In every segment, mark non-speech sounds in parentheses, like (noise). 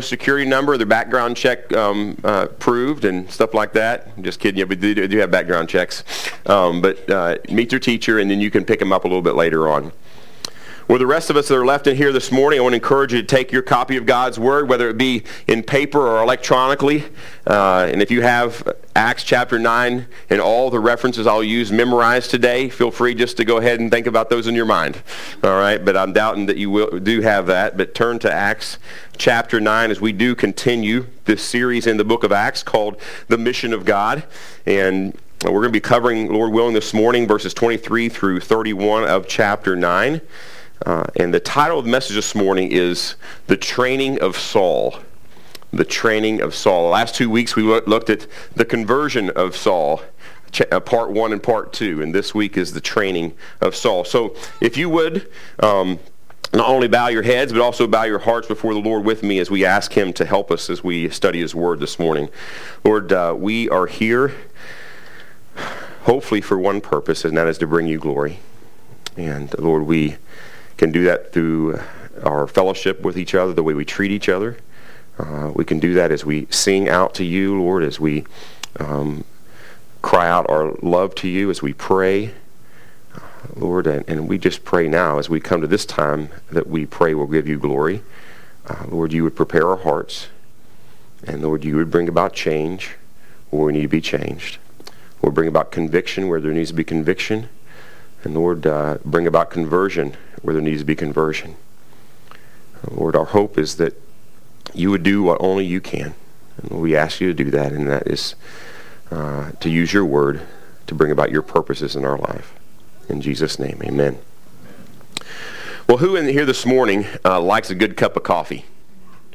security number, their background check um, uh, proved, and stuff like that. Just kidding you, but they do, have background checks. Um, but uh, meet your teacher, and then you can pick them up a little bit later on. Well, the rest of us that are left in here this morning, I want to encourage you to take your copy of God's Word, whether it be in paper or electronically. Uh, and if you have Acts chapter 9 and all the references I'll use memorized today, feel free just to go ahead and think about those in your mind. All right, but I'm doubting that you will, do have that. But turn to Acts chapter 9 as we do continue this series in the book of Acts called The Mission of God. And we're going to be covering, Lord willing, this morning verses 23 through 31 of chapter 9. Uh, and the title of the message this morning is The Training of Saul. The Training of Saul. The last two weeks we looked at the conversion of Saul, uh, part one and part two. And this week is the training of Saul. So if you would, um, not only bow your heads, but also bow your hearts before the Lord with me as we ask him to help us as we study his word this morning. Lord, uh, we are here hopefully for one purpose, and that is to bring you glory. And Lord, we can do that through our fellowship with each other, the way we treat each other. Uh, we can do that as we sing out to you, Lord, as we um, cry out our love to you, as we pray. Uh, Lord, and, and, we just pray now as we come to this time that we pray will give you glory. Uh, Lord, you would prepare our hearts. And Lord, you would bring about change where we need to be changed. Lord, bring about conviction where there needs to be conviction. And Lord, uh, bring about conversion where there needs to be conversion. Lord, our hope is that you would do what only you can. And we ask you to do that, and that is uh, to use your word to bring about your purposes in our life. In Jesus' name, amen. Well, who in here this morning uh, likes a good cup of coffee?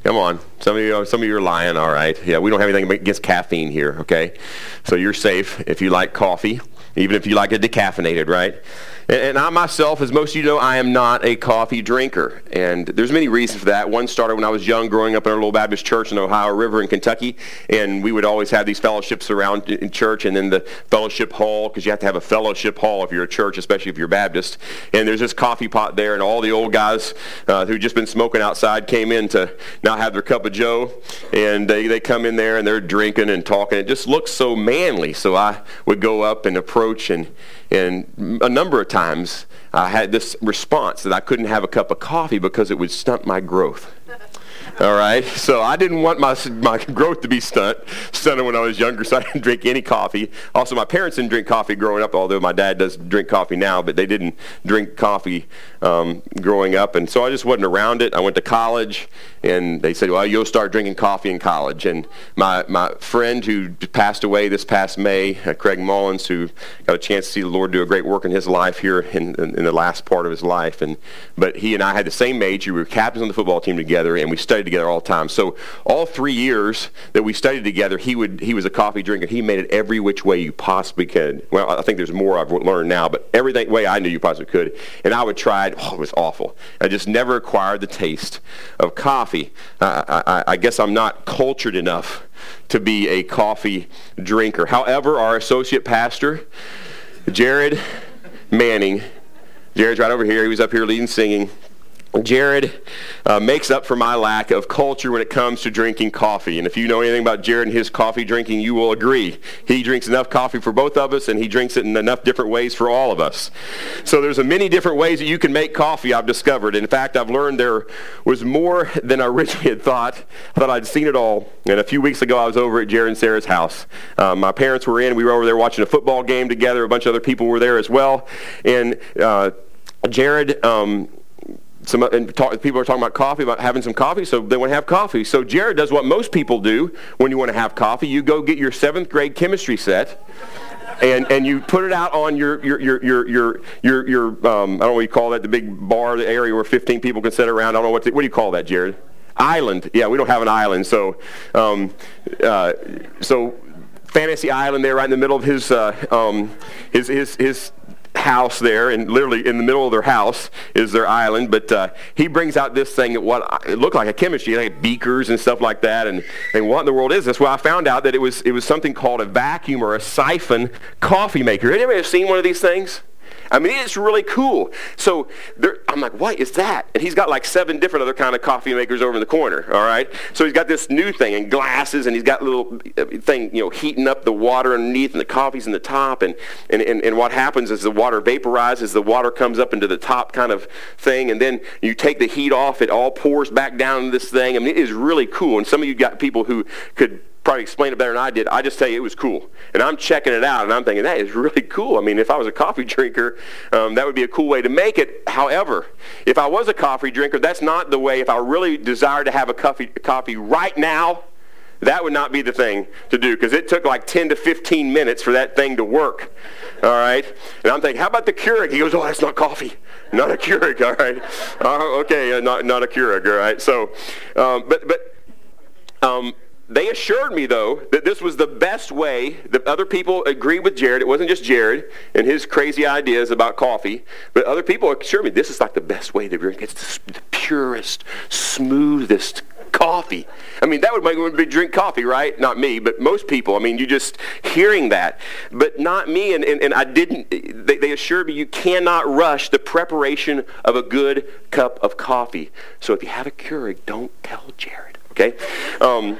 Come on. Some of you, some of you are lying. All right. Yeah, we don't have anything against caffeine here. Okay, so you're safe if you like coffee, even if you like it decaffeinated, right? And I myself, as most of you know, I am not a coffee drinker. And there's many reasons for that. One started when I was young, growing up in our little Baptist church in Ohio River in Kentucky. And we would always have these fellowships around in church and then the fellowship hall, because you have to have a fellowship hall if you're a church, especially if you're Baptist. And there's this coffee pot there, and all the old guys uh, who'd just been smoking outside came in to now have their cup of joe. And they, they come in there and they're drinking and talking. It just looks so manly. So I would go up and approach and and a number of times I had this response that I couldn't have a cup of coffee because it would stunt my growth. (laughs) All right. So I didn't want my, my growth to be stunt, stunted when I was younger, so I didn't drink any coffee. Also, my parents didn't drink coffee growing up, although my dad does drink coffee now, but they didn't drink coffee um, growing up. And so I just wasn't around it. I went to college, and they said, well, you'll start drinking coffee in college. And my, my friend who passed away this past May, uh, Craig Mullins, who got a chance to see the Lord do a great work in his life here in, in, in the last part of his life. And, but he and I had the same major. We were captains on the football team together, and we studied together all the time. So all three years that we studied together, he would he was a coffee drinker. He made it every which way you possibly could. Well, I think there's more I've learned now, but every way I knew you possibly could. And I would try it. Oh, it was awful. I just never acquired the taste of coffee. I, I, I guess I'm not cultured enough to be a coffee drinker. However, our associate pastor, Jared Manning, Jared's right over here. He was up here leading singing. Jared uh, makes up for my lack of culture when it comes to drinking coffee. And if you know anything about Jared and his coffee drinking, you will agree. He drinks enough coffee for both of us, and he drinks it in enough different ways for all of us. So there's a many different ways that you can make coffee, I've discovered. In fact, I've learned there was more (laughs) than I originally had thought. I thought I'd seen it all. And a few weeks ago, I was over at Jared and Sarah's house. Uh, my parents were in. We were over there watching a football game together. A bunch of other people were there as well. And uh, Jared... Um, some and talk, people are talking about coffee, about having some coffee, so they want to have coffee. So Jared does what most people do when you want to have coffee. You go get your seventh grade chemistry set. And, and you put it out on your your your your your your, your um, I don't know what you call that the big bar the area where 15 people can sit around I don't know what to, what do you call that Jared island yeah we don't have an island so um, uh, so Fantasy Island there right in the middle of his uh, um, his his his house there, and literally in the middle of their house is their island. But uh, he brings out this thing that what it looked like a chemistry, like beakers and stuff like that. And, and what in the world is this? Well, I found out that it was it was something called a vacuum or a siphon coffee maker. Anybody have seen one of these things? I mean, it's really cool. So I'm like, what is that? And he's got like seven different other kind of coffee makers over in the corner, all right? So he's got this new thing and glasses, and he's got little uh, thing, you know, heating up the water underneath, and the coffee's in the top. And, and, and, and what happens is the water vaporizes, the water comes up into the top kind of thing, and then you take the heat off, it all pours back down into this thing. I mean, it is really cool. And some of you got people who could probably explain it better than I did. I just tell you it was cool. And I'm checking it out and I'm thinking that is really cool. I mean, if I was a coffee (laughs) drinker, um, that would be a cool way to make it. However, if I was a coffee drinker, that's not the way. If I really desired to have a coffee, coffee right now, that would not be the thing to do because it took like 10 to 15 minutes for that thing to work. All right? And I'm thinking, how about the Keurig? He goes, oh, that's not coffee. (laughs) Not a Keurig, all right? Uh, okay, uh, not, not a Keurig, all right? So, um, but, but, um, they assured me, though, that this was the best way. that other people agreed with Jared. It wasn't just Jared and his crazy ideas about coffee, but other people assured me this is like the best way to drink. It's the purest, smoothest coffee. I mean, that would make me drink coffee, right? Not me, but most people. I mean, you just hearing that. But not me, and, and, and I didn't, they, they assured me you cannot rush the preparation of a good cup of coffee. So if you have a Keurig, don't tell Jared, okay? Um,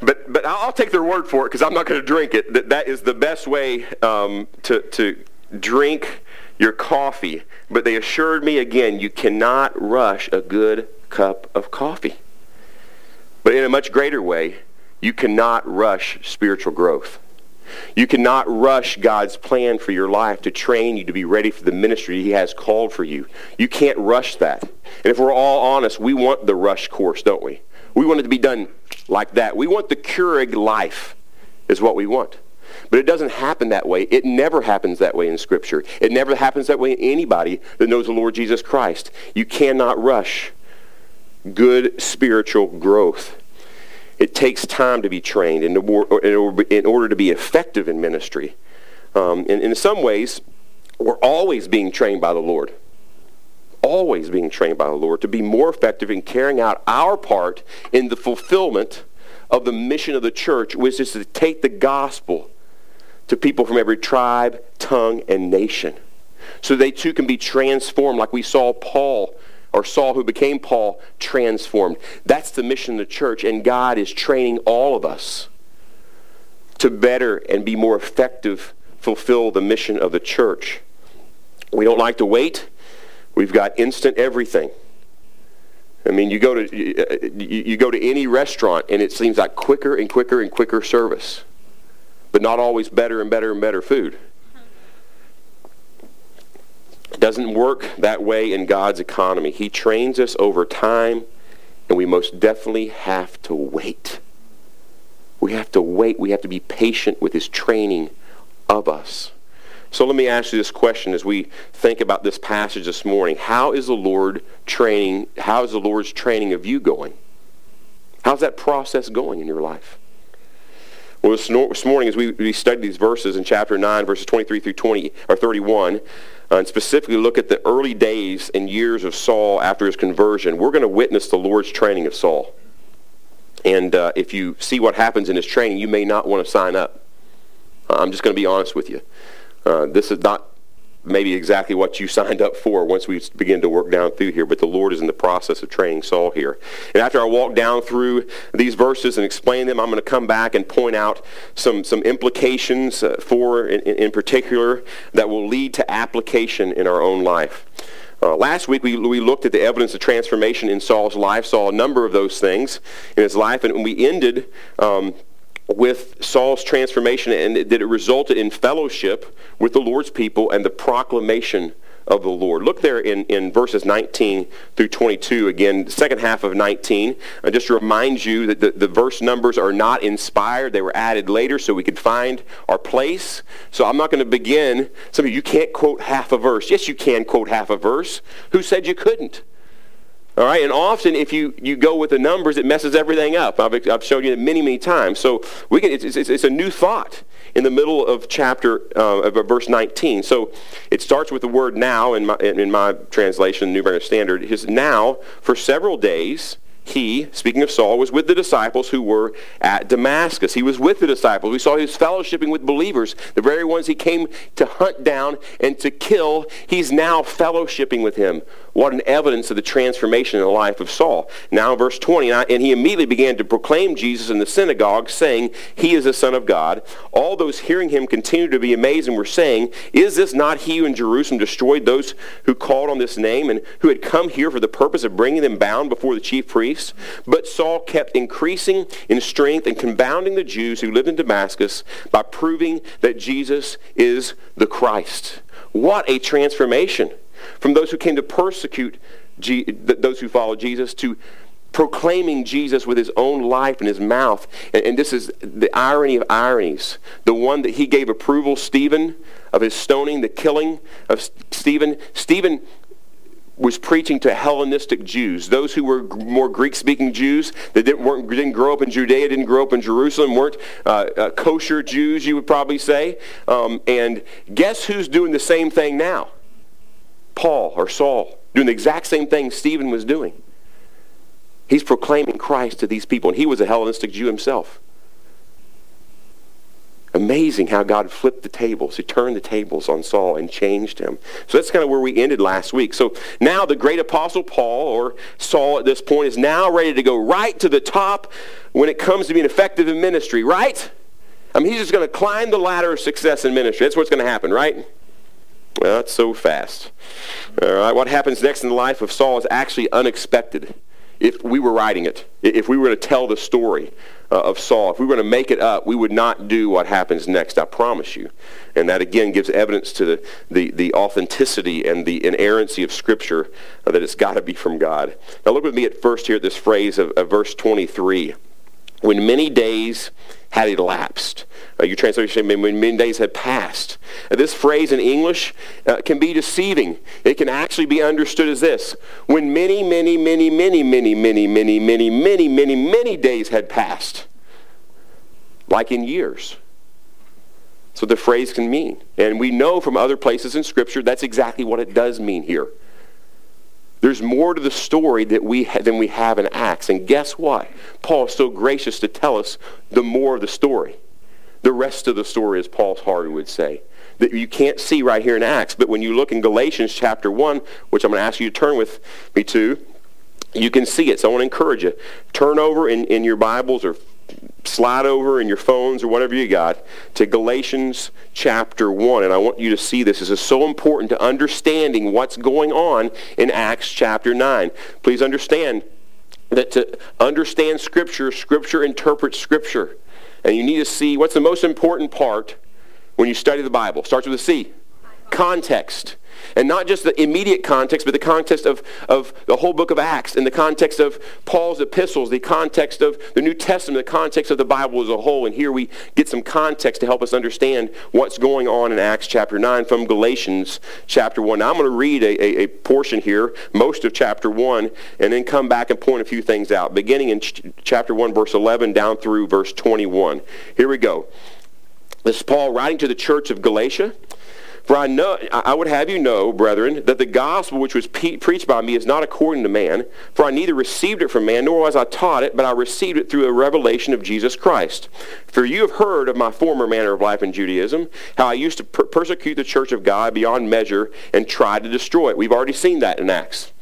but but I'll take their word for it because I'm not going to drink it. That that is the best way um, to to drink your coffee. But they assured me again, you cannot rush a good cup of coffee. But in a much greater way, you cannot rush spiritual growth. You cannot rush God's plan for your life to train you to be ready for the ministry He has called for you. You can't rush that. And if we're all honest, we want the rush course, don't we? We want it to be done like that. We want the Keurig life is what we want. But it doesn't happen that way. It never happens that way in Scripture. It never happens that way in anybody that knows the Lord Jesus Christ. You cannot rush good spiritual growth. It takes time to be trained in, order to be effective in ministry. Um, and in some ways, we're always being trained by the Lord always being trained by the Lord to be more effective in carrying out our part in the fulfillment of the mission of the church, which is to take the gospel to people from every tribe, tongue, and nation. So they too can be transformed like we saw Paul or Saul who became Paul transformed. That's the mission of the church, and God is training all of us to better and be more effective fulfill the mission of the church. We don't like to wait. We've got instant everything. I mean, you go to uh, you go to any restaurant and it seems like quicker and quicker and quicker service, but not always better and better and better food. It doesn't work that way in God's economy. He trains us over time, and we most definitely have to wait. We have to wait. We have to be patient with His training of us. So let me ask you this question as we think about this passage this morning. How is the Lord training, how is the Lord's training of you going? How's that process going in your life? Well, this, morning as we, we study these verses in chapter 9, verses 23 through 20, or 31, uh, and specifically look at the early days and years of Saul after his conversion, we're going to witness the Lord's training of Saul. And uh, if you see what happens in his training, you may not want to sign up. I'm just going to be honest with you. Uh, this is not maybe exactly what you (laughs) signed up for once we begin to work down through here, but the Lord is in the process of training Saul here. And after I walk down through these verses and explain them, I'm going to come back and point out some, some implications uh, for, in, in, particular, that will lead to application in our own life. Uh, last week we, we looked at the evidence of transformation in Saul's life, saw a number of those things in his life, and we ended um, with Saul's transformation and that it resulted in fellowship with the Lord's people and the proclamation of the Lord. Look there in, in verses 19 through 22 again, second half of 19. Uh, just to remind you that the, the verse numbers are not inspired. They were added later so we could find our place. So I'm not going to begin. Some of you can't quote half a verse. Yes, you can quote half a verse. Who said you couldn't? All right, and often if you, you go with the numbers, it messes everything up. I've, I've shown you that many, many times. So we can, it's, it's, it's a new thought in the middle of chapter, uh, of verse 19. So it starts with the word now in my, in my translation, New American Standard. It is now for several days he, speaking of Saul, was with the disciples who were at Damascus. He was with the disciples. We saw he was fellowshipping with believers, the very ones he came to hunt down and to kill. He's now fellowshipping with him. What an evidence of the transformation in the life of Saul. Now, verse 20, and he immediately began to proclaim Jesus in the synagogue, saying, He is the Son of God. All those hearing him continued to be amazed and were saying, Is this not he who in Jerusalem destroyed those who called on this name and who had come here for the purpose of bringing them bound before the chief priests? But Saul kept increasing in strength and confounding the Jews who lived in Damascus by proving that Jesus is the Christ. What a transformation! From those who came to persecute those who follow Jesus to proclaiming Jesus with his own life and his mouth. And, and, this is the irony of ironies. The one that he gave approval, Stephen, of his stoning, the killing of Stephen. Stephen was preaching to Hellenistic Jews, those who were more Greek-speaking Jews that didn't, weren't, didn't grow up in Judea, didn't grow up in Jerusalem, weren't uh, uh, kosher Jews, you would probably say. Um, and guess who's doing the same thing now? Paul or Saul doing the exact same thing Stephen was doing. He's proclaiming Christ to these people, and he was a Hellenistic Jew himself. Amazing how God flipped the tables. He turned the tables on Saul and changed him. So that's kind of where we ended last week. So now the great apostle Paul, or Saul at this point, is now ready to go right to the top when it comes to being effective in ministry, right? I mean, he's just going to climb the ladder of success in ministry. That's what's going to happen, right? That's so fast. All right, what happens next in the life of Saul is actually unexpected. If we were writing it, if we were to tell the story uh, of Saul, if we were going to make it up, we would not do what happens next, I promise you. And that again gives evidence to the, the, the authenticity and the inerrancy of Scripture uh, that it's got to be from God. Now look with me at first here at this phrase of, of verse 23. When many days had elapsed. Uh, your translation when many days had passed. Uh, this phrase in English uh, can be deceiving. It can actually be understood as this. When many, many, many, many, many, many, many, many, many, many, many days had passed. Like in years. That's what the phrase can mean. And we know from other places in Scripture that's exactly what it does mean here. There's more to the story that we ha- than we have in Acts. And guess what? Paul is so gracious to tell us the more of the story. The rest of the story, as Paul Harvey would say, that you can't see right here in Acts. But when you look in Galatians chapter 1, which I'm going to ask you to turn with me to, you can see it. So I want to encourage you. Turn over in, in your Bibles or slide over in your phones or whatever you got to Galatians chapter 1. And I want you to see this. This is so important to understanding what's going on in Acts chapter 9. Please understand that to understand Scripture, Scripture interprets Scripture. And you need to see what's the most important part when you study the Bible. Starts with a C. Context. And not just the immediate context, but the context of, of the whole book of Acts, in the context of Paul's epistles, the context of the New Testament, the context of the Bible as a whole. And here we get some context to help us understand what's going on in Acts chapter 9 from Galatians chapter 1. Now I'm going to read a, a, a portion here, most of chapter 1, and then come back and point a few things out, beginning in ch- chapter 1, verse 11, down through verse 21. Here we go. This is Paul writing to the church of Galatia. For I know, I would have you know, brethren, that the gospel which was pe- preached by me is not according to man. For I neither received it from man, nor was I taught it, but I received it through a revelation of Jesus Christ. For you have heard of my former manner of life in Judaism, how I used to per- persecute the church of God beyond measure and tried to destroy it. We've already seen that in Acts.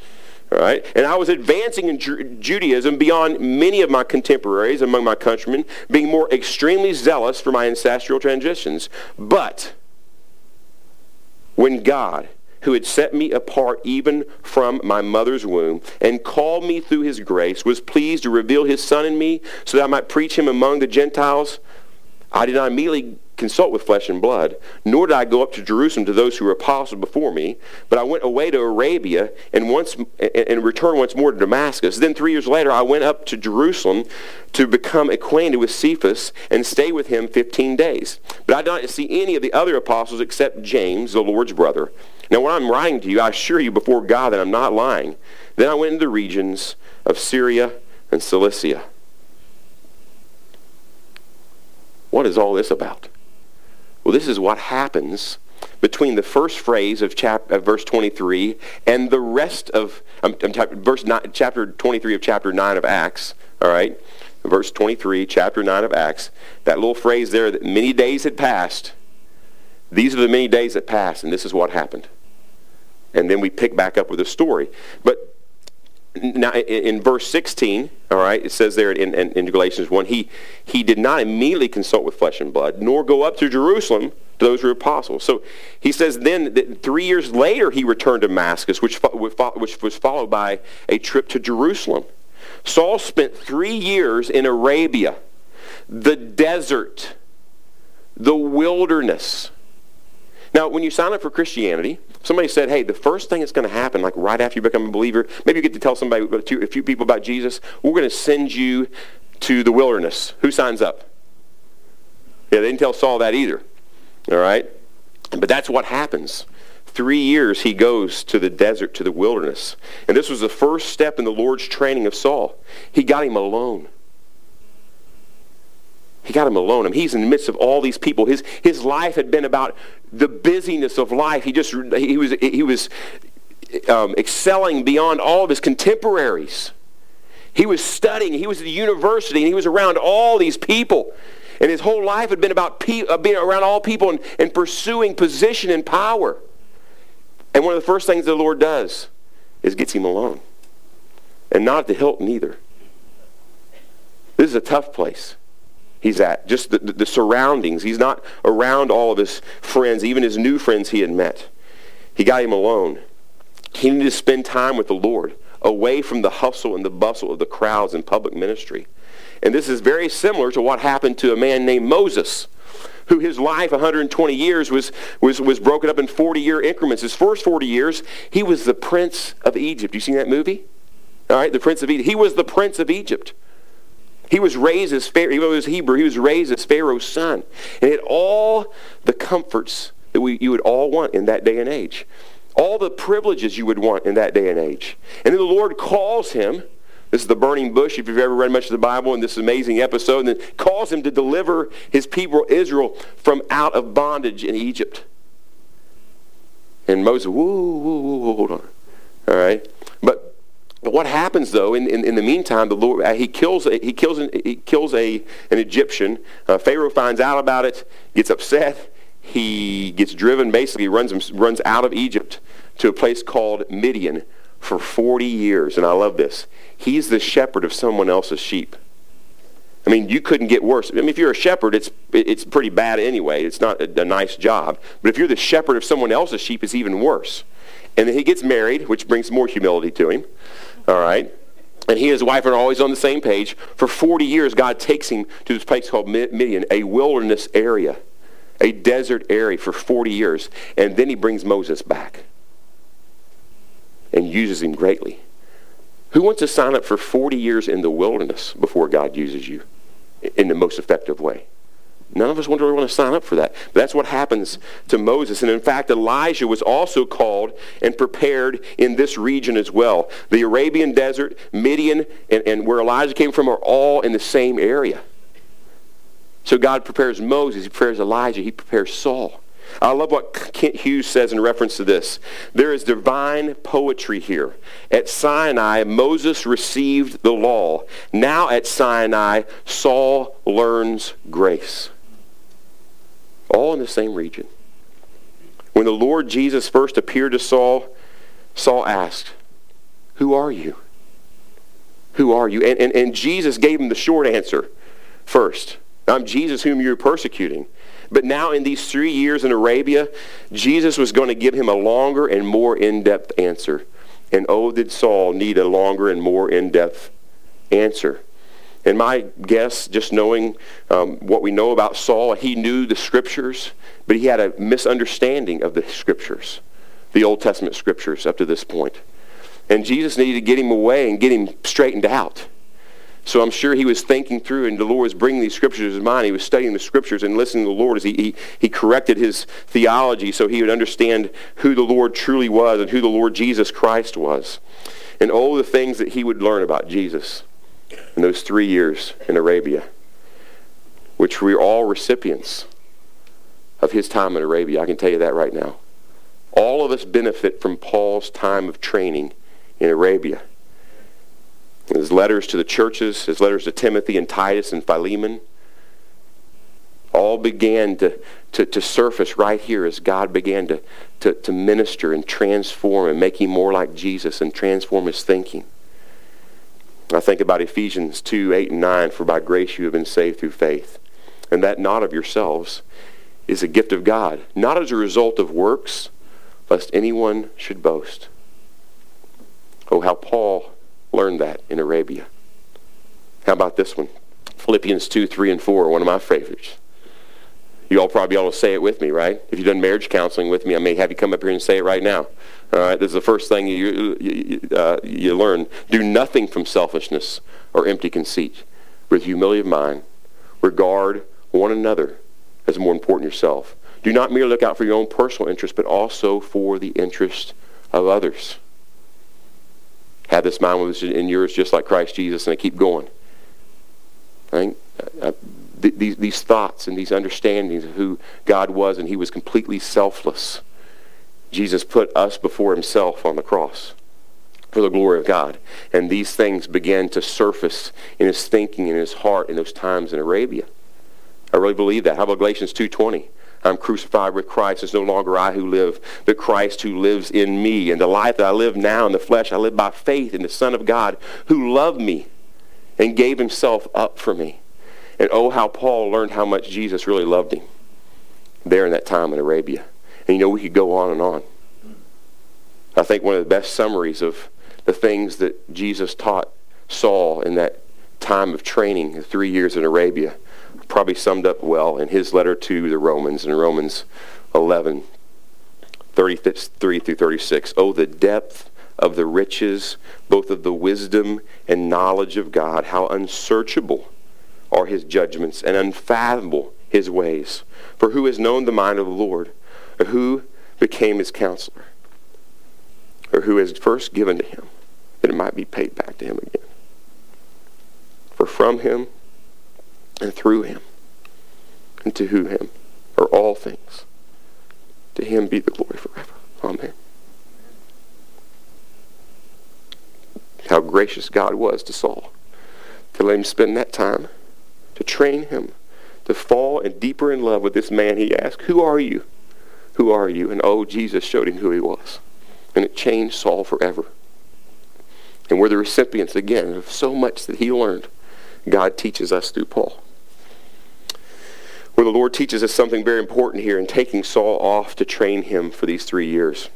All right? And I was advancing in Ju- Judaism beyond many of my contemporaries among my countrymen, being more extremely zealous for my ancestral traditions. But when God, who had set me apart even from my mother's womb and called me through his grace, was pleased to reveal his Son in me so that I might preach him among the Gentiles, I did not immediately consult with flesh and blood, nor did I go up to Jerusalem to those who were apostles before me, but I went away to Arabia and once and returned once more to Damascus. Then three years later, I went up to Jerusalem to become acquainted with Cephas and stay with him 15 days. But I did not see any of the other apostles except James, the Lord's brother. Now, when I'm writing to you, I assure you before God that I'm not lying. Then I went into the regions of Syria and Cilicia. What is all this about? Well, this is what happens between the first phrase of, chap- of verse 23 and the rest of um, verse nine, chapter 23 of chapter 9 of Acts. All right, verse 23, chapter 9 of Acts. That little phrase there that many days had passed. These are the many days that passed, and this is what happened. And then we pick back up with the story. But now in, verse 16, all right, it says there in, in, in Galatians 1, he, he did not immediately consult with flesh and blood, nor go up to Jerusalem to those who were apostles. So he says then that three years later he returned to Damascus, which, which was followed by a trip to Jerusalem. Saul spent three years in Arabia, the desert, the wilderness. Now, when you sign up for Christianity, somebody said, hey, the first thing that's going to happen, like right after you become a believer, maybe you get to tell somebody, a few people about Jesus, we're going to send you to the wilderness. Who signs up? Yeah, they didn't tell Saul that either. All right? But that's what happens. Three years he goes to the desert, to the wilderness. And this was the first step in the Lord's training of Saul. He got him alone. He got him alone. I mean, he's in the midst of all these people. His, his life had been about the busyness of life. He just he was he was um, excelling beyond all of his contemporaries. He was studying. He was at the university, and he was around all these people. And his whole life had been about pe- uh, being around all people and, and pursuing position and power. And one of the first things the Lord does is gets him alone. And not at the Hilton either. This is a tough place he's at, just the, the, surroundings. He's not around all of his friends, even his new friends he had met. He got him alone. He needed to spend time with the Lord, away from the hustle and the bustle of the crowds and public ministry. And this is very similar to what happened to a man named Moses, who his life, 120 years, was, was, was broken up in 40-year increments. His first 40 years, he was the prince of Egypt. You seen that movie? All right, the prince of Egypt. He was the prince of Egypt. He was raised as Pharaoh, he was Hebrew, he was raised as Pharaoh's son. And had all the comforts that we, you would all want in that day and age. All the privileges you would want in that day and age. And then the Lord calls him, this is the burning bush, if you've ever read much of the Bible in this amazing episode, and then calls him to deliver his people Israel from out of bondage in Egypt. And Moses, whoa, whoa, whoa, hold on. All right? But but what happens though? In, in, in, the meantime, the Lord uh, he kills he kills he kills a an Egyptian. Uh, Pharaoh finds out about it, gets upset. He gets driven, basically runs runs out of Egypt to a place called Midian for 40 years. And I love this. He's the shepherd of someone else's sheep. I mean, you couldn't get worse. I mean, if you're a shepherd, it's it's pretty bad anyway. It's not a, a nice job. But if you're the shepherd of someone else's sheep, it's even worse. And then he gets married, which brings more humility to him. All right? And he and his wife are always on the same page. For 40 years, God takes him to this place called Midian, a wilderness area, a desert area for 40 years. And then he brings Moses back and uses him greatly. Who wants to sign up for 40 years in the wilderness before God uses you in the most effective way? None of us to, want to sign up for that. But that's what happens to Moses. And in fact, Elijah was also called and prepared in this region as well. The Arabian desert, Midian, and, and where Elijah came from are all in the same area. So God prepares Moses, he prepares Elijah, he prepares Saul. I love what Kent Hughes says in reference to this. There is divine poetry here. At Sinai, Moses received the law. Now at Sinai, Saul learns grace all in the same region. When the Lord Jesus first appeared to Saul, Saul asked, Who are you? Who are you? And, and, and Jesus gave him the short answer first. I'm Jesus whom you're persecuting. But now in these three years in Arabia, Jesus was going to give him a longer and more in-depth answer. And oh, did Saul need a longer and more in-depth answer. And my guess, just knowing um, what we know about Saul, he knew the scriptures, but he had a misunderstanding of the scriptures, the Old Testament scriptures up to this point. And Jesus needed to get him away and get him straightened out. So I'm sure he was thinking through, and the Lord was bringing these scriptures to his mind. He was studying the scriptures and listening to the Lord as he, he, he corrected his theology so he would understand who the Lord truly was and who the Lord Jesus Christ was. And all the things that he would learn about Jesus in those three years in Arabia, which we're all recipients of his time in Arabia. I can tell you that right now. All of us benefit from Paul's time of training in Arabia. His letters to the churches, his letters to Timothy and Titus and Philemon, all began to, to, to surface right here as God began to, to, to minister and transform and make him more like Jesus and transform his thinking. I think about Ephesians 2, 8 and 9, for by grace you have been saved through faith. And that not of yourselves is a gift of God, not as a result of works, lest anyone should boast. Oh, how Paul learned that in Arabia. How about this one? Philippians 2, 3, and 4 are one of my favorites. You all probably to say it with me, right? If you've done marriage counseling with me, I may have you come up here and say it right now. All right, this is the first thing you, you, uh, you learn. Do nothing from selfishness or empty conceit. With humility of mind, regard one another as more important than yourself. Do not merely look out for your own personal interest, but also for the interest of others. Have this mind which is in yours just like Christ Jesus, and I keep going. I think, uh, these, these thoughts and these understandings of who God was, and he was completely selfless. Jesus put us before himself on the cross for the glory of God. And these things began to surface in his thinking, in his heart, in those times in Arabia. I really believe that. How about Galatians 2.20? I'm crucified with Christ. It's no longer I who live, but Christ who lives in me. And the life that I live now in the flesh, I live by faith in the Son of God who loved me and gave himself up for me. And oh, how Paul learned how much Jesus really loved him there in that time in Arabia. And you know, we could go on and on. I think one of the best summaries of the things that Jesus taught Saul in that time of training, the three years in Arabia, probably summed up well in his letter to the Romans in Romans 11, 33 through 36. Oh, the depth of the riches, both of the wisdom and knowledge of God, how unsearchable are his judgments and unfathomable his ways. For who has known the mind of the Lord? Who became his counselor? Or who has first given to him that it might be paid back to him again? For from him and through him and to who him are all things. To him be the glory forever. Amen. How gracious God was to Saul to let him spend that time to train him to fall and deeper in love with this man he asked, Who are you? Who are you? And oh, Jesus showed him who he was. And it changed Saul forever. And we're the recipients, again, of so much that he learned. God teaches us through Paul. Where the Lord teaches us something very important here in taking Saul off to train him for these three years.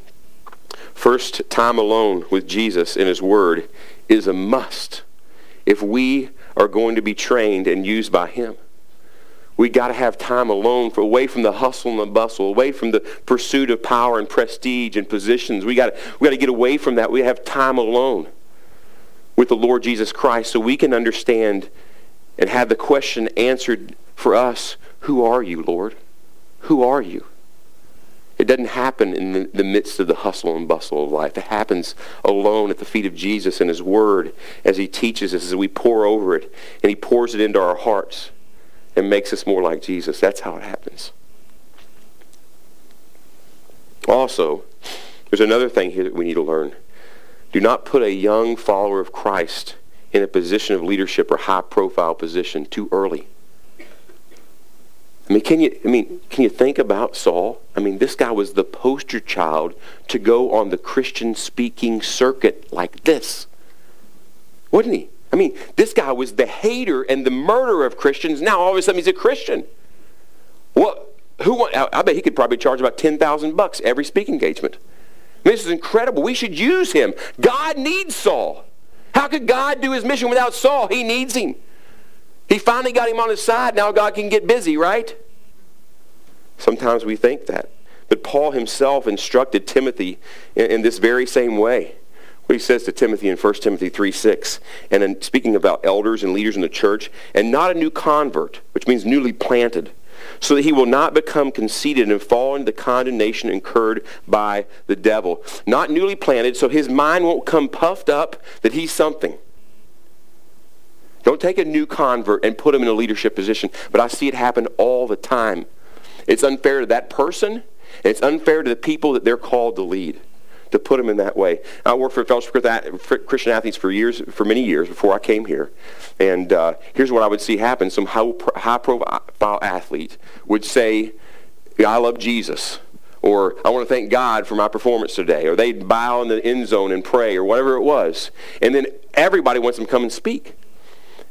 First, time alone with Jesus in his word is a must if we are going to be trained and used by him. We got to have time alone for away from the hustle and the bustle, away from the pursuit of power and prestige and positions. We got we got to get away from that. We have time alone with the Lord Jesus Christ so we can understand and have the question answered for us, who are you, Lord? Who are you? It doesn't happen in the, the, midst of the hustle and bustle of life. It happens alone at the feet of Jesus and his word as he teaches us, as we pour over it, and he pours it into our hearts and makes us more like Jesus. That's how it happens. Also, there's another thing here that we need to learn. Do not put a young follower of Christ in a position of leadership or high profile position too early. I mean, can you, I mean, can you think about Saul? I mean, this guy was the poster child to go on the Christian speaking circuit like this. Wasn't he? I mean, this guy was the hater and the murderer of Christians. Now all of a sudden he's a Christian. What? Who? Want, I bet he could probably charge about ten thousand bucks every speaking engagement. I mean, this is incredible. We should use him. God needs Saul. How could God do his mission without Saul? He needs him. He finally got him on his side. Now God can get busy, right? Sometimes we think that. But Paul himself instructed Timothy in, in this very same way. What he says to Timothy in 1 Timothy 3, 6, and in speaking about elders and leaders in the church, and not a new convert, which means newly planted, so that he will not become conceited and fall into the condemnation incurred by the devil. Not newly planted, so his mind won't come puffed up that he's something. Don't take a new convert and put him in a leadership position. But I see it happen all the time. It's unfair to that person, and it's unfair to the people that they're called to lead to put them in that way. I worked for Fellowship Christian Athletes for years, for many years before I came here. And uh, here's what I would see happen. Some high-profile athlete would say, I love Jesus or I want to thank God for my performance today, or they'd bow in the end zone and pray, or whatever it was. And then everybody wants them to come and speak.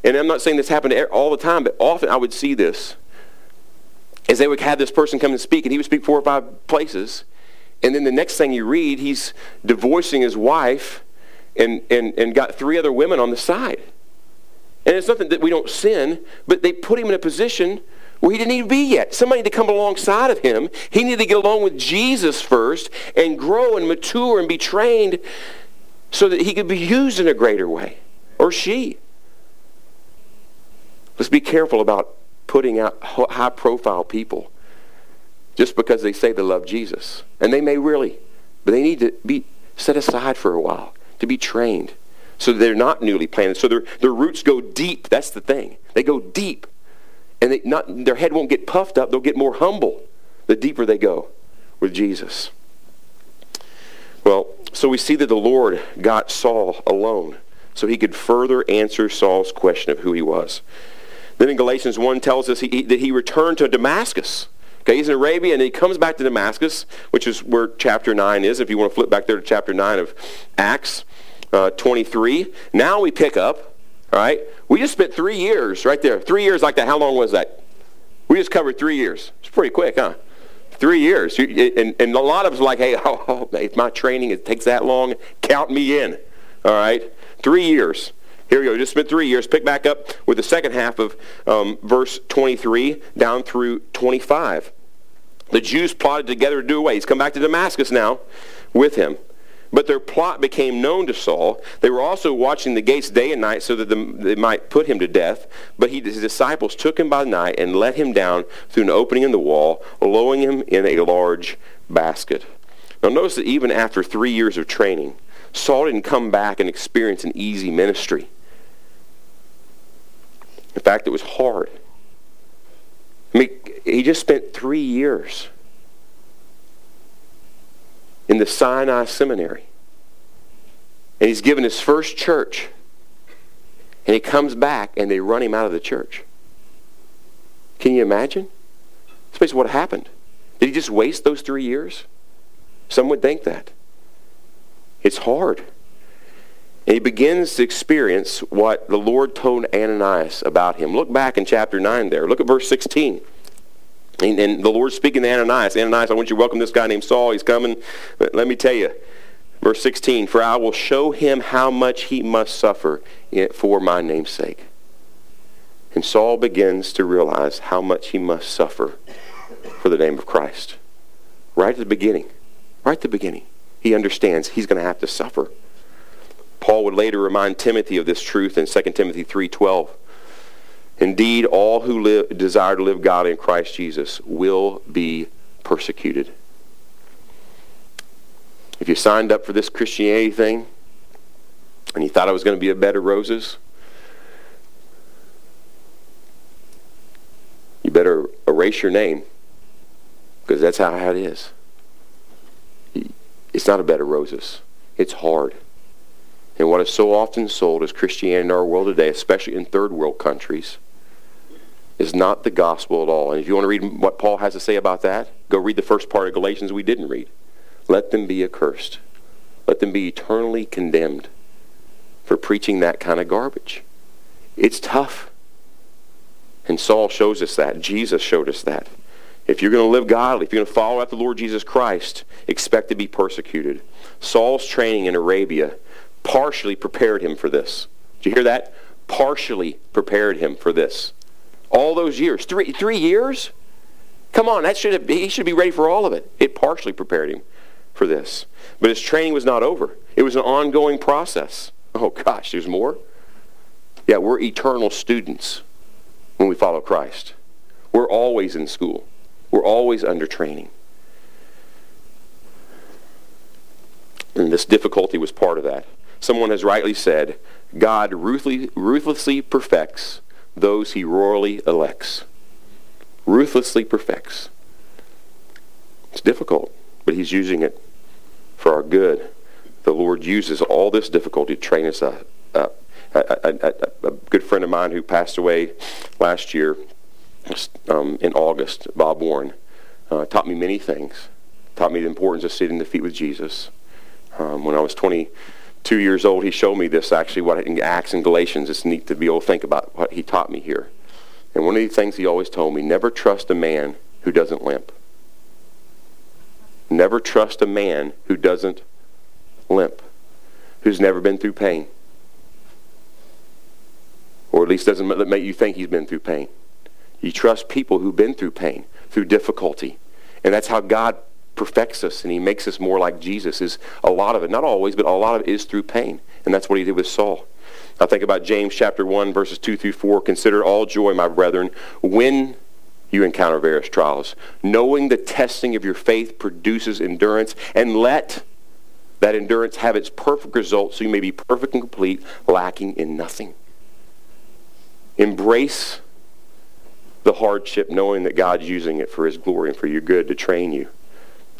And I'm not saying this happened all the time, but often I would see this. As they would have this person come and speak, and he would speak four or five places, and then the next thing you read, he's divorcing his wife and, and, and got three other women on the side. And it's nothing that we don't sin, but they put him in a position where he didn't even be yet. Somebody to come alongside of him. He needed to get along with Jesus first and grow and mature and be trained so that he could be used in a greater way. Or she. Let's be careful about putting out high profile people just because they say they love Jesus. And they may really, but they need to be set aside for a while to be trained so they're not newly planted. So their, their roots go deep. That's the thing. They go deep. And they not, their head won't get puffed up. They'll get more humble the deeper they go with Jesus. Well, so we see that the Lord got Saul alone so he could further answer Saul's question of who he was. Then in Galatians 1 tells us he, that he returned to Damascus. Okay, he's in Arabia and he comes back to Damascus, which is where chapter 9 is, if you want to flip back there to chapter 9 of Acts uh, 23. Now we pick up all right? We just spent three years right there. Three years like that. How long was that? We just covered three years. It's pretty quick, huh? Three years. And, and a lot of us are like, hey, (laughs) oh, if my training it takes that long, count me in. All right? Three years. Here we go. Just spent three years. Pick back up with the second half of um, verse 23 down through 25. The Jews plotted together to do away. He's come back to Damascus now with him. But their plot became known to Saul. They were also watching the gates day and night so that they might put him to death. But he, his disciples took him by night and let him down through an opening in the wall, lowering him in a large basket. Now notice that even after three years of training, Saul didn't come back and experience an easy ministry. In fact, it was hard. I mean, he just spent three years in the Sinai Seminary. And he's given his first church. And he comes back and they run him out of the church. Can you imagine? That's what happened. Did he just waste those three years? Some would think that. It's hard. And he begins to experience what the Lord told Ananias about him. Look back in chapter 9 there. Look at verse 16. And, and, the Lord speaking to Ananias. Ananias, I want you to welcome this guy named Saul. He's coming. Let, let me tell you. Verse 16, For I will show him how much he must suffer for my name's sake. And Saul begins to realize how much he must suffer for the name of Christ. Right at the beginning. Right at the beginning. He understands he's going to have to suffer. Paul would later remind Timothy of this truth in 2 Timothy 3.12. Indeed, all who live, desire to live godly in Christ Jesus will be persecuted. If you signed up for this Christianity thing and you thought it was going to be a bed of roses, you better erase your name because that's how it is. It's not a bed of roses. It's hard. And what is so often sold as Christianity in our world today, especially in third world countries, is not the gospel at all. And if you want to read what Paul has to say about that, go read the first part of Galatians we didn't read. Let them be accursed. Let them be eternally condemned for preaching that kind of garbage. It's tough. And Saul shows us that. Jesus showed us that. If you're going to live godly, if you're going to follow after the Lord Jesus Christ, expect to be persecuted. Saul's training in Arabia partially prepared him for this. Did you hear that? Partially prepared him for this. All those years. Three, three years? Come on, that should have, he should be ready for all of it. It partially prepared him for this. But his training was not over. It was an ongoing process. Oh gosh, there's more? Yeah, we're eternal students when we follow Christ. We're always in school. We're always under training. And this difficulty was part of that. Someone has rightly said, God ruthlessly, perfects those he royally elects. Ruthlessly perfects. It's difficult, but he's using it for our good. The Lord uses all this difficulty to train us up. A, a, a, a good friend of mine who passed away last year um, in August, Bob Warren, uh, taught me many things. Taught me the importance of sitting the feet with Jesus. Um, when I was 22 years old, he showed me this actually, what in Acts and Galatians. It's neat to be able to think about what he taught me here. And one of the things he always told me, never trust a man who doesn't limp. Never trust a man who doesn't limp, who's never been through pain. Or at least doesn't make you think he's been through pain. You trust people who've been through pain, through difficulty. And that's how God perfects us and he makes us more like Jesus is a lot of it, not always, but a lot of it is through pain. And that's what he did with Saul. I think about James chapter 1, verses 2 through 4. Consider all joy, my brethren, when you encounter various trials, knowing the testing of your faith produces endurance, and let that endurance have its perfect result so you may be perfect and complete, lacking in nothing. Embrace the hardship knowing that God's using it for his glory and for your good to train you.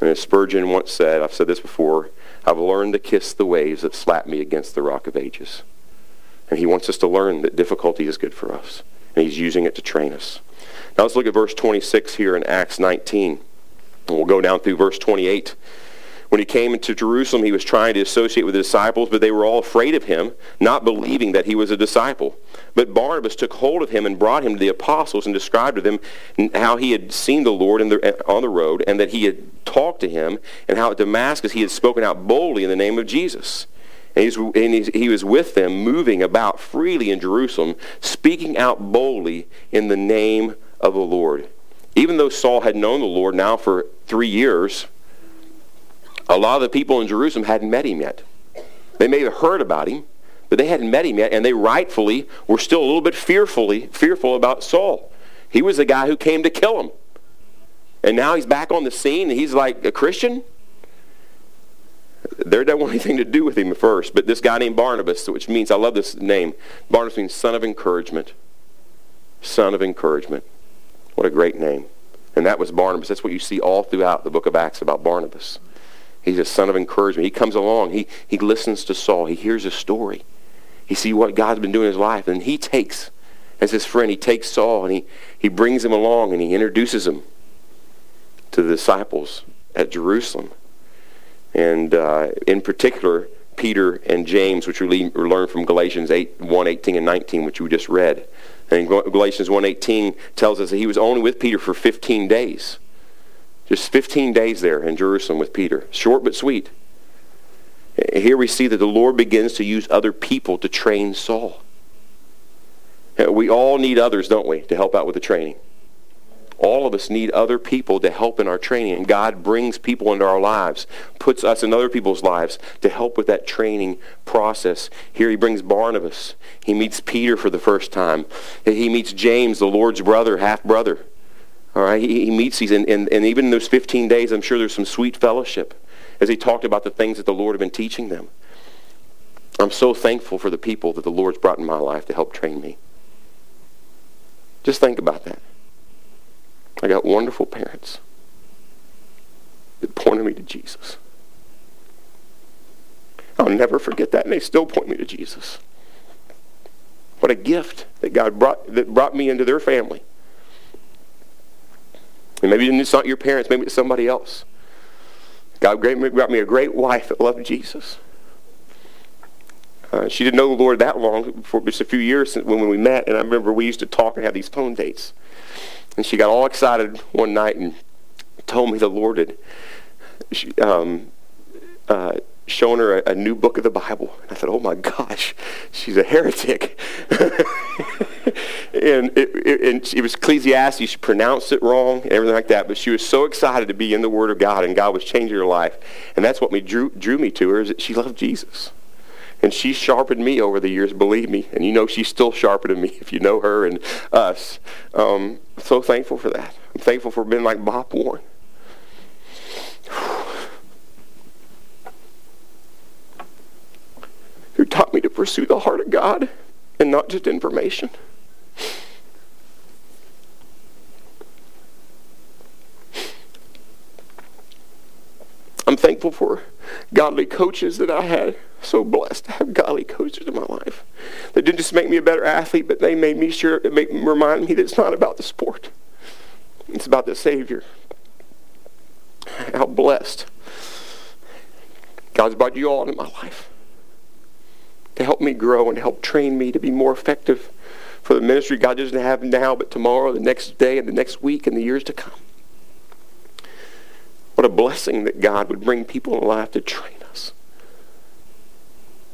And as Spurgeon once said, I've said this before, I've learned to kiss the waves that slap me against the rock of ages. And he wants us to learn that difficulty is good for us. And he's using it to train us. Now let's look at verse 26 here in Acts 19. And we'll go down through verse 28. When he came into Jerusalem, he was trying to associate with the disciples, but they were all afraid of him, not believing that he was a disciple. But Barnabas took hold of him and brought him to the apostles and described to them how he had seen the Lord the, on the road and that he had talked to him and how at Damascus he had spoken out boldly in the name of Jesus. And, and he was with them, moving about freely in Jerusalem, speaking out boldly in the name of the Lord. Even though Saul had known the Lord now for three years, a lot of the people in Jerusalem hadn't met him yet. They may have heard about him, but they hadn't met him yet, and they rightfully were still a little bit fearfully fearful about Saul. He was the guy who came to kill him. And now he's back on the scene, and he's like a Christian? They don't want anything to do with him at first, but this guy named Barnabas, which means, I love this name, Barnabas means son of encouragement. Son of encouragement. What a great name. And that was Barnabas. That's what you see all throughout the book of Acts about Barnabas. He's a son of encouragement. He comes along. He, he listens to Saul. He hears his story. He sees what God's been doing in his life. And he takes, as his friend, he takes Saul and he, he brings him along and he introduces him to the disciples at Jerusalem. And uh, in particular, Peter and James, which we learn from Galatians 8, 1, 18, and 19, which we just read. And Galatians 1.18 tells us that he was only with Peter for 15 days. Just 15 days there in Jerusalem with Peter. Short but sweet. Here we see that the Lord begins to use other people to train Saul. We all need others, don't we, to help out with the training. All of us need other people to help in our training. And God brings people into our lives, puts us in other people's lives to help with that training process. Here he brings Barnabas. He meets Peter for the first time. He meets James, the Lord's brother, half brother. All right, he, he meets these, and, and, and even in those 15 days, I'm sure there's some sweet fellowship as he talked about the things that the Lord had been teaching them. I'm so thankful for the people that the Lord's brought in my life to help train me. Just think about that. I got wonderful parents that pointed me to Jesus. I'll never forget that, and they still point me to Jesus. What a gift that God brought that brought me into their family. And maybe it's not your parents, maybe it's somebody else. God brought me a great wife that loved Jesus. Uh, she didn't know the Lord that long, for just a few years when, when we met, and I remember we used to talk and have these phone dates. And she got all excited one night and told me the Lord had she, um, uh, shown her a, a, new book of the Bible. And I said, oh my gosh, she's a heretic. (laughs) and it, it, and it was Ecclesiastes. She pronounced it wrong and everything like that. But she was so excited to be in the Word of God, and God was changing her life. And that's what me drew, drew me to her, is that she loved Jesus. And she sharpened me over the years, believe me. And you know she's still sharpening me (laughs) if you know her and us. Um, so thankful for that. I'm thankful for being like Bob Warren. Who taught me to pursue the heart of God and not just information. I'm thankful for godly coaches that I had. So blessed to have godly coaches in my life. They didn't just make me a better athlete, but they made me sure, make, remind me that it's not about the sport. It's about the Savior. How blessed. God's brought you all into my life to help me grow and help train me to be more effective for the ministry God doesn't have now, but tomorrow, the next day, and the next week, and the years to come. What a blessing that God would bring people in life to train us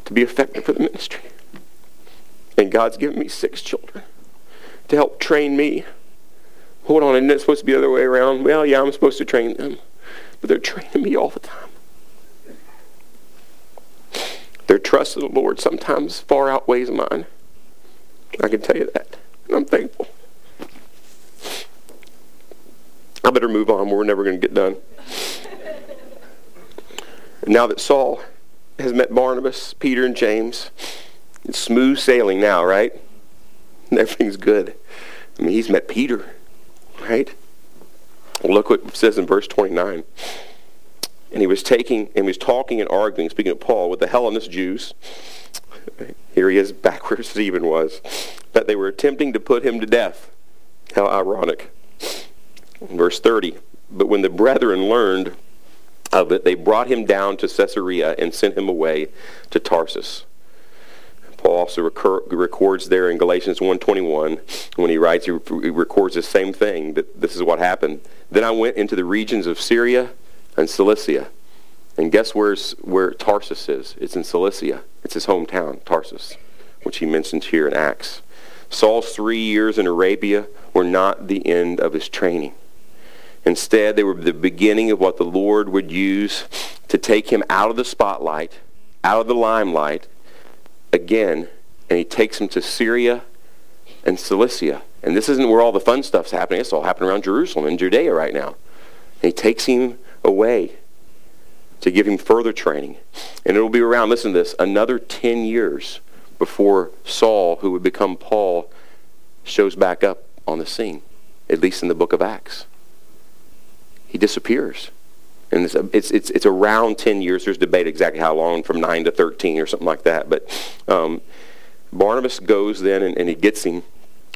to be effective for the ministry. And God's given me six children to help train me. Hold on, isn't it supposed to be the other way around? Well, yeah, I'm supposed to train them. But they're training me all the time. Their trust in the Lord sometimes far outweighs mine. I can tell you that. And I'm thankful. I better move on. We're never going to get done. now that Saul has met Barnabas, Peter, and James, it's smooth sailing now, right? (laughs) everything's good. I mean, he's met Peter, right? Look what it says in verse 29. And he was taking and he was talking and arguing, speaking of Paul, with the Hellenist Jews. Here he is, back where Stephen was. That they were attempting to put him to death. How ironic. Verse 30. But when the brethren learned of it, they brought him down to Caesarea and sent him away to Tarsus. Paul also recur, records there in Galatians 1.21, when he writes, he, he records the same thing, that this is what happened. Then I went into the regions of Syria and Cilicia. And guess where's, where Tarsus is? It's in Cilicia. It's his hometown, Tarsus, which he mentions here in Acts. Saul's three years in Arabia were not the end of his training. Instead, they were the beginning of what the Lord would use to take him out of the spotlight, out of the limelight, again, and he takes him to Syria and Cilicia. And this isn't where all the fun stuff's happening. It's all happening around Jerusalem and Judea right now. And he takes him away to give him further training. And it'll be around, listen to this, another 10 years before Saul, who would become Paul, shows back up on the scene, at least in the book of Acts he disappears. And it's, it's, it's, it's, around 10 years. There's debate exactly how long, from 9 to 13 or something like that. But um, Barnabas goes then and, and, he gets him.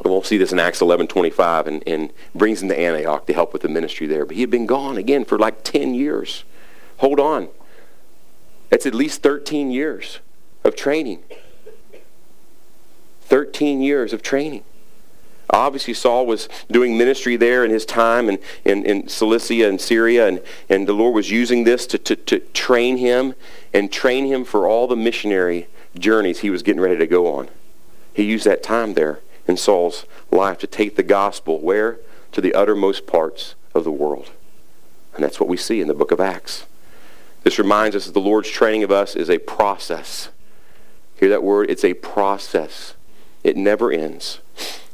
We'll see this in Acts 11, 25, and, and brings him to Antioch to help with the ministry there. But he had been gone again for like 10 years. Hold on. That's at least 13 years of training. 13 years of training. Obviously, Saul was doing ministry there in his time in, in, in Cilicia and Syria, and, and the Lord was using this to, to, to train him and train him for all the missionary journeys he was getting ready to go on. He used that time there in Saul's life to take the gospel where? To the uttermost parts of the world. And that's what we see in the book of Acts. This reminds us that the Lord's training of us is a process. Hear that word? It's a process. It never ends.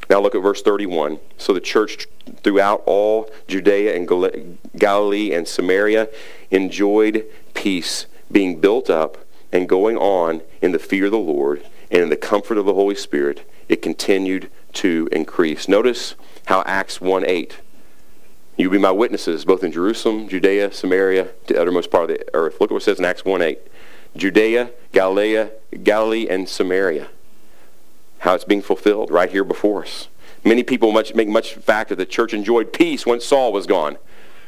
Now look at verse 31. So the church throughout all Judea and Galilee and Samaria enjoyed peace, being built up and going on in the fear of the Lord and in the comfort of the Holy Spirit. It continued to increase. Notice how Acts 1.8, you be my witnesses both in Jerusalem, Judea, Samaria, to the uttermost part of the earth. Look at what it says in Acts 1.8. Judea, Galilee, Galilee, and Samaria how it's being fulfilled right here before us. Many people much, make much fact that the church enjoyed peace when Saul was gone.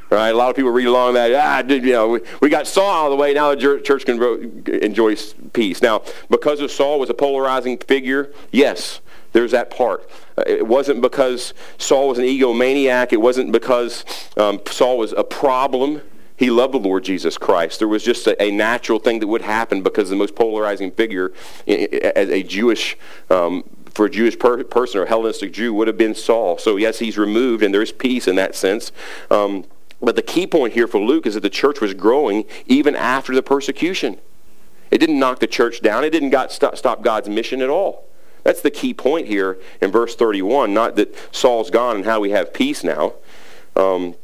Right? A lot of people read along that, ah, you know, we, we got Saul out of the way, now the church can enjoy peace. Now, because of Saul was a polarizing figure, yes, there's that part. Uh, it wasn't because Saul was an egomaniac. It wasn't because um, Saul was a problem. He loved the Lord Jesus Christ. There was just a, a natural thing that would happen because the most polarizing figure as a Jewish um, for a Jewish per- person or Hellenistic Jew would have been Saul. So yes, he's removed, and there's peace in that sense. Um, but the key point here for Luke is that the church was growing even after the persecution. It didn't knock the church down. It didn't got, stop, stop God's mission at all. That's the key point here in verse 31. Not that Saul's gone and how we have peace now. Um,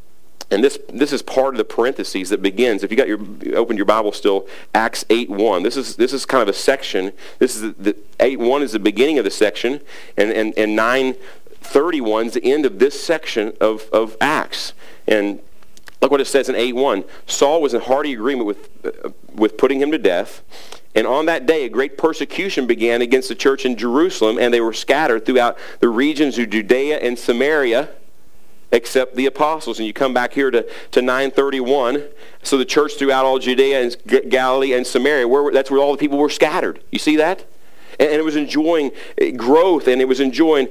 and this, this is part of the parentheses that begins. If you got your open your Bible still, Acts 8.1. This is this is kind of a section. This is the, the 8.1 is the beginning of the section, and and and 9.31 is the end of this section of of Acts. And Look what it says in 8.1. Saul was in hearty agreement with, uh, with putting him to death. And on that day, a great persecution began against the church in Jerusalem, and they were scattered throughout the regions of Judea and Samaria, except the apostles. And you come back here to, to 931. So the church throughout all Judea and Galilee and Samaria, where, that's where all the people were scattered. You see that? And, it was enjoying eh, growth, and it was enjoying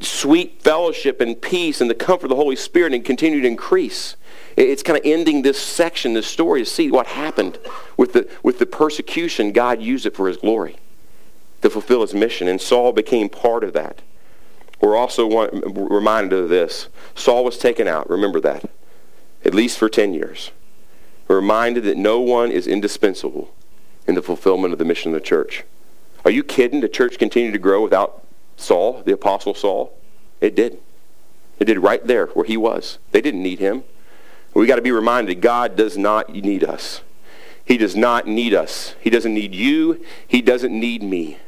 sweet fellowship and peace and the comfort of the Holy Spirit and continued increase. It's kind of ending this section, this story, to see what happened with the, with the persecution. God used it for his glory to fulfill his mission, and Saul became part of that. We're also reminded of this. Saul was taken out. Remember that. At least for 10 years. We're reminded that no one is indispensable in the fulfillment of the mission of the church. Are you kidding? The church continued to grow without Saul, the apostle Saul? It did. It did right there where he was. They didn't need him. We got to be reminded that God does not need us. He does not need us. He doesn't need you. He doesn't need me.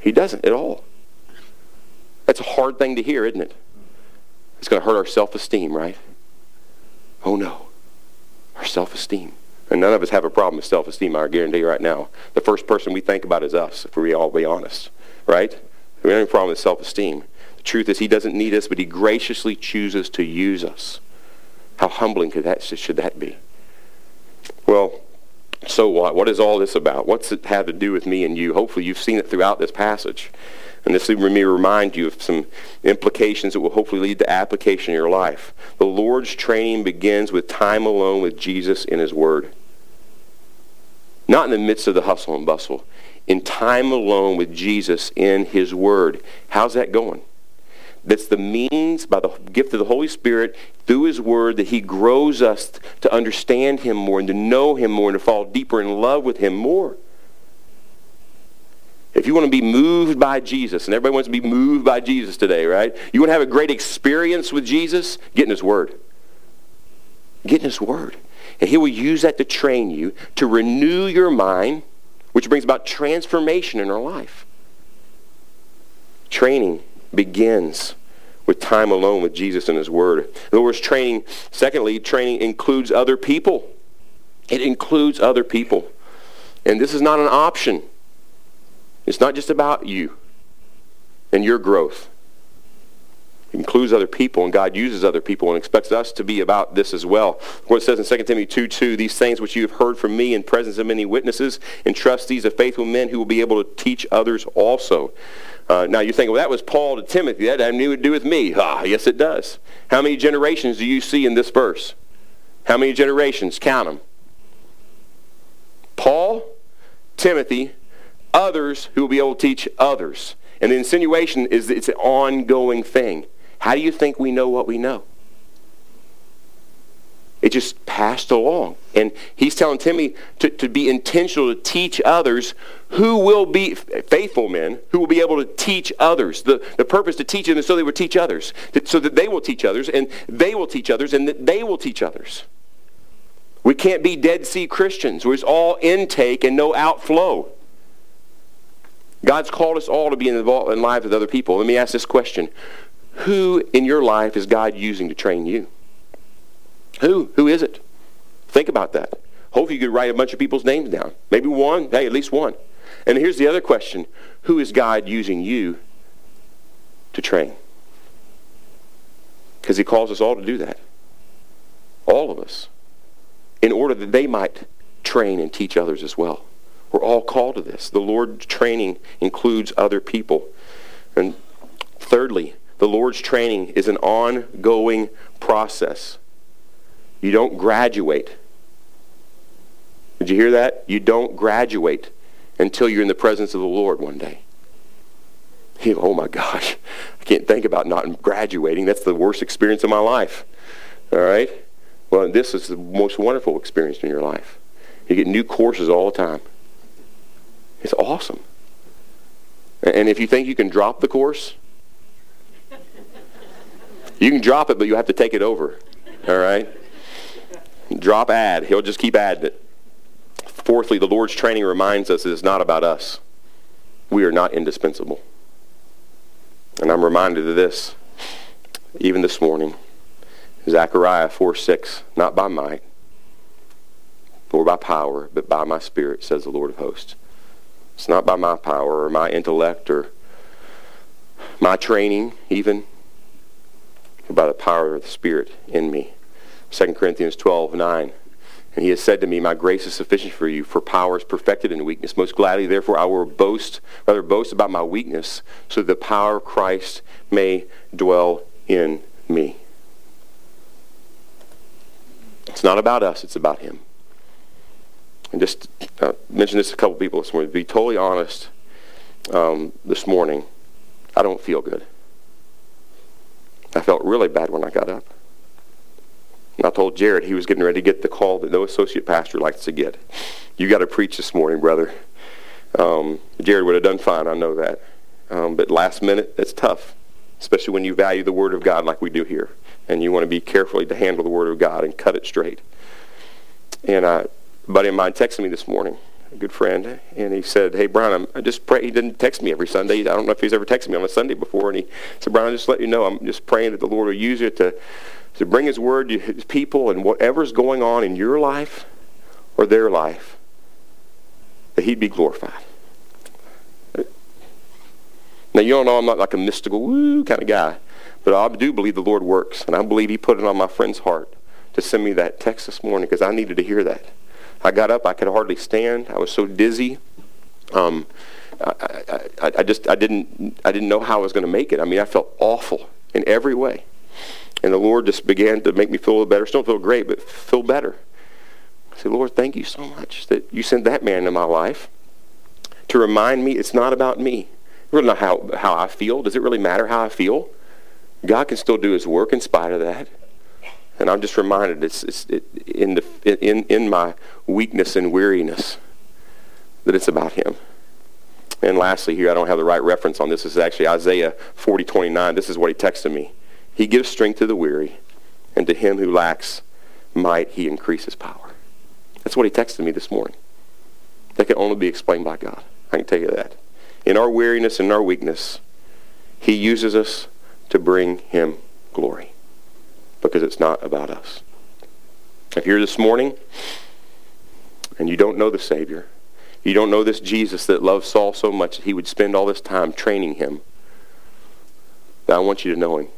He doesn't at all. That's a hard thing to hear, isn't it? It's going to hurt our self-esteem, right? Oh no. Our self-esteem. And none of us have a problem with self-esteem, I guarantee you right now. The first person we think about is us, if we all be honest. Right? We don't have a problem with self-esteem. The truth is he doesn't need us, but he graciously chooses to use us. How humbling could that, should that be? Well, so what? What is all this about? What's it have to do with me and you? Hopefully you've seen it throughout this passage. And this me remind you of some implications that will hopefully lead to application in your life. The Lord's training begins with time alone with Jesus in his word. Not in the midst of the hustle and bustle. In time alone with Jesus in his word. How's that going? That's the means by the gift of the Holy Spirit through his word that he grows us to understand him more and to know him more and to fall deeper in love with him more. If you want to be moved by Jesus, and everybody wants to be moved by Jesus today, right? You want to have a great experience with Jesus? Get in his word. Get in his word. And he will use that to train you, to renew your mind, which brings about transformation in our life. Training begins with time alone with Jesus and his word. In other words, training, secondly, training includes other people. It includes other people. And this is not an option. It's not just about you and your growth. It includes other people, and God uses other people and expects us to be about this as well. What it says in 2 Timothy 2, 2, these things which you have heard from me in presence of many witnesses, entrust these of faithful men who will be able to teach others also. Uh, now you think, well, that was Paul to Timothy. That had nothing to do with me. Ah, yes, it does. How many generations do you see in this verse? How many generations? Count them. Paul, Timothy, others who will be able to teach others. And the insinuation is it's an ongoing thing. How do you think we know what we know? It just passed along. And he's telling Timothy to, to be intentional to teach others who will be faithful men, who will be able to teach others. The, the purpose to teach them is so they will teach others, so that they will teach others, and they will teach others, and that they will teach others. We can't be Dead Sea Christians where it's all intake and no outflow. God's called us all to be involved in lives with other people. Let me ask this question. Who in your life is God using to train you? Who? Who is it? Think about that. Hopefully you could write a bunch of people's names down. Maybe one. Hey, at least one. And here's the other question. Who is God using you to train? Because he calls us all to do that. All of us. In order that they might train and teach others as well. We're all called to this. The Lord's training includes other people. And thirdly, the Lord's training is an ongoing process. You don't graduate. Did you hear that? You don't graduate until you're in the presence of the Lord one day. (laughs) Oh my gosh, I can't think about not graduating. That's the worst experience of my life. All right? Well, this is the most wonderful experience in your life. You get new courses all the time. It's awesome. And if you think you can drop the course, you can drop it, but you have to take it over. All right? Drop add. He'll just keep adding it. Fourthly, the Lord's training reminds us it's not about us. We are not indispensable. And I'm reminded of this even this morning. Zechariah 4 6, not by might, nor by power, but by my spirit, says the Lord of hosts. It's not by my power or my intellect or my training, even, but by the power of the Spirit in me. 2 Corinthians 12 9. And he has said to me, My grace is sufficient for you, for power is perfected in weakness. Most gladly, therefore, I will boast, rather boast about my weakness, so that the power of Christ may dwell in me. It's not about us, it's about him. And just uh, mention this to a couple people this morning. To be totally honest, um, this morning, I don't feel good. I felt really bad when I got up. And I told Jared he was getting ready to get the call that no associate pastor likes to get. You got to preach this morning, brother. Um, Jared would have done fine, I know that. Um, but last minute, it's tough, especially when you value the Word of God like we do here. And you want to be carefully to handle the Word of God and cut it straight. And a buddy of mine texted me this morning, good friend, and he said, hey, Brian, I'm just pray. He didn't text me every Sunday. I don't know if he's ever texted me on a Sunday before. And he said, Brian, I just let you know, I'm just praying that the Lord will use it to to bring his word to his people and whatever's going on in your life or their life, that he'd be glorified. Now, you don't know I'm not like a mystical woo kind of guy, but I do believe the Lord works, and I believe he put it on my friend's heart to send me that text this morning because I needed to hear that. I got up, I could hardly stand. I was so dizzy. Um, I, I, I just I didn't I didn't know how I was going to make it. I mean, I felt awful in every way. And the Lord just began to make me feel a little better. Still feel great, but feel better. I said, Lord, thank you so much that you sent that man into my life to remind me it's not about me. Really not how, how I feel. Does it really matter how I feel? God can still do his work in spite of that. And I'm just reminded it's, it's it, in, the, in, in my weakness and weariness that it's about him. And lastly, here, I don't have the right reference on this. This is actually Isaiah 40, 29. This is what he texted me. He gives strength to the weary, and to him who lacks might he increases power. That's what he texted me this morning. That can only be explained by God. I can tell you that. In our weariness and our weakness, he uses us to bring him glory because it's not about us. If you're this morning and you don't know the Savior, you don't know this Jesus that loved Saul so much that he would spend all this time training him, I want you to know him.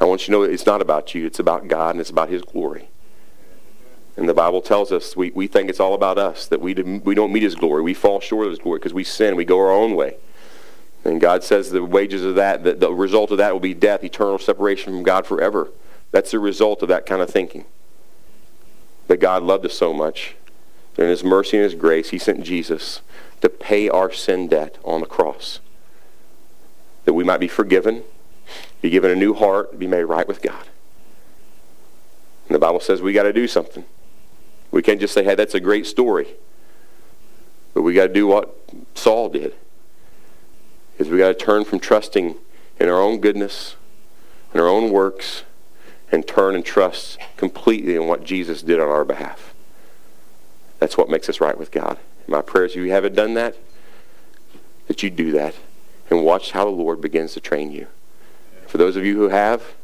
I want you to know it's not about you. It's about God and it's about his glory. And the Bible tells us we, we think it's all about us, that we, we don't meet his glory. We fall short of his glory because we sin. We go our own way. And God says the wages of that, the, the result of that will be death, eternal separation from God forever. That's the result of that kind of thinking. That God loved us so much. In his mercy and his grace, he sent Jesus to pay our sin debt on the cross. That we might be forgiven, be given a new heart, be made right with God. And the Bible says we got to do something. We can't just say, hey, that's a great story. But we got to do what Saul did. Is we got to turn from trusting in our own goodness and our own works and turn and trust completely in what Jesus did on our behalf. That's what makes us right with God. My prayer is if you haven't done that, that you do that and watch how the Lord begins to train you. For those of you who have,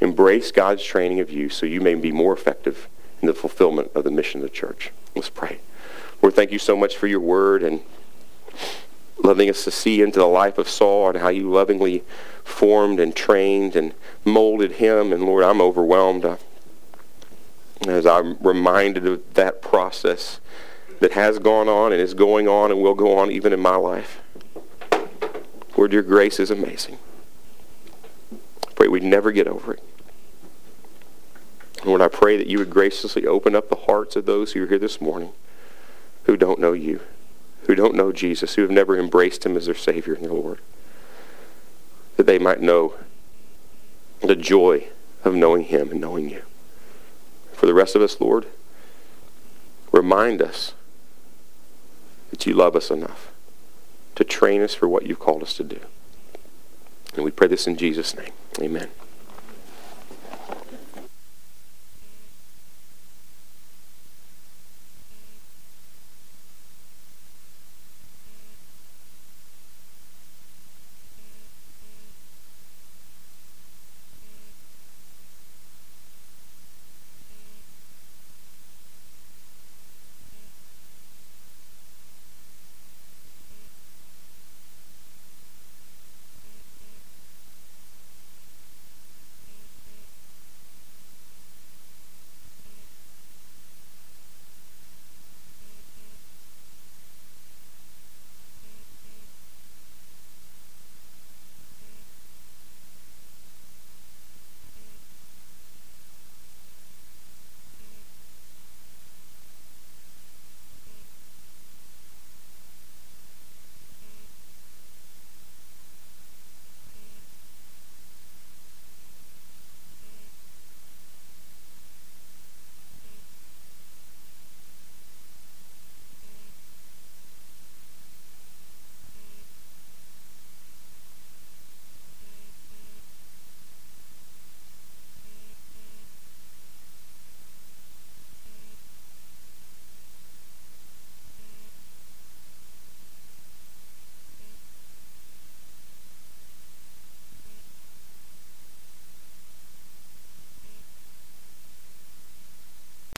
embrace God's training of you so you may be more effective in the fulfillment of the mission of the church. Let's pray. Lord, thank you so much for your word and loving us to see into the life of Saul and how you lovingly formed and trained and molded him. And Lord, I'm overwhelmed as I'm reminded of that process that has gone on and is going on and will go on even in my life. Lord, your grace is amazing pray we'd never get over it. Lord, I pray that you would graciously open up the hearts of those who are here this morning who don't know you, who don't know Jesus, who have never embraced him as their Savior and their Lord, that they might know the joy of knowing him and knowing you. For the rest of us, Lord, remind us that you love us enough to train us for what you've called us to do. And we pray this in Jesus' name. Amen.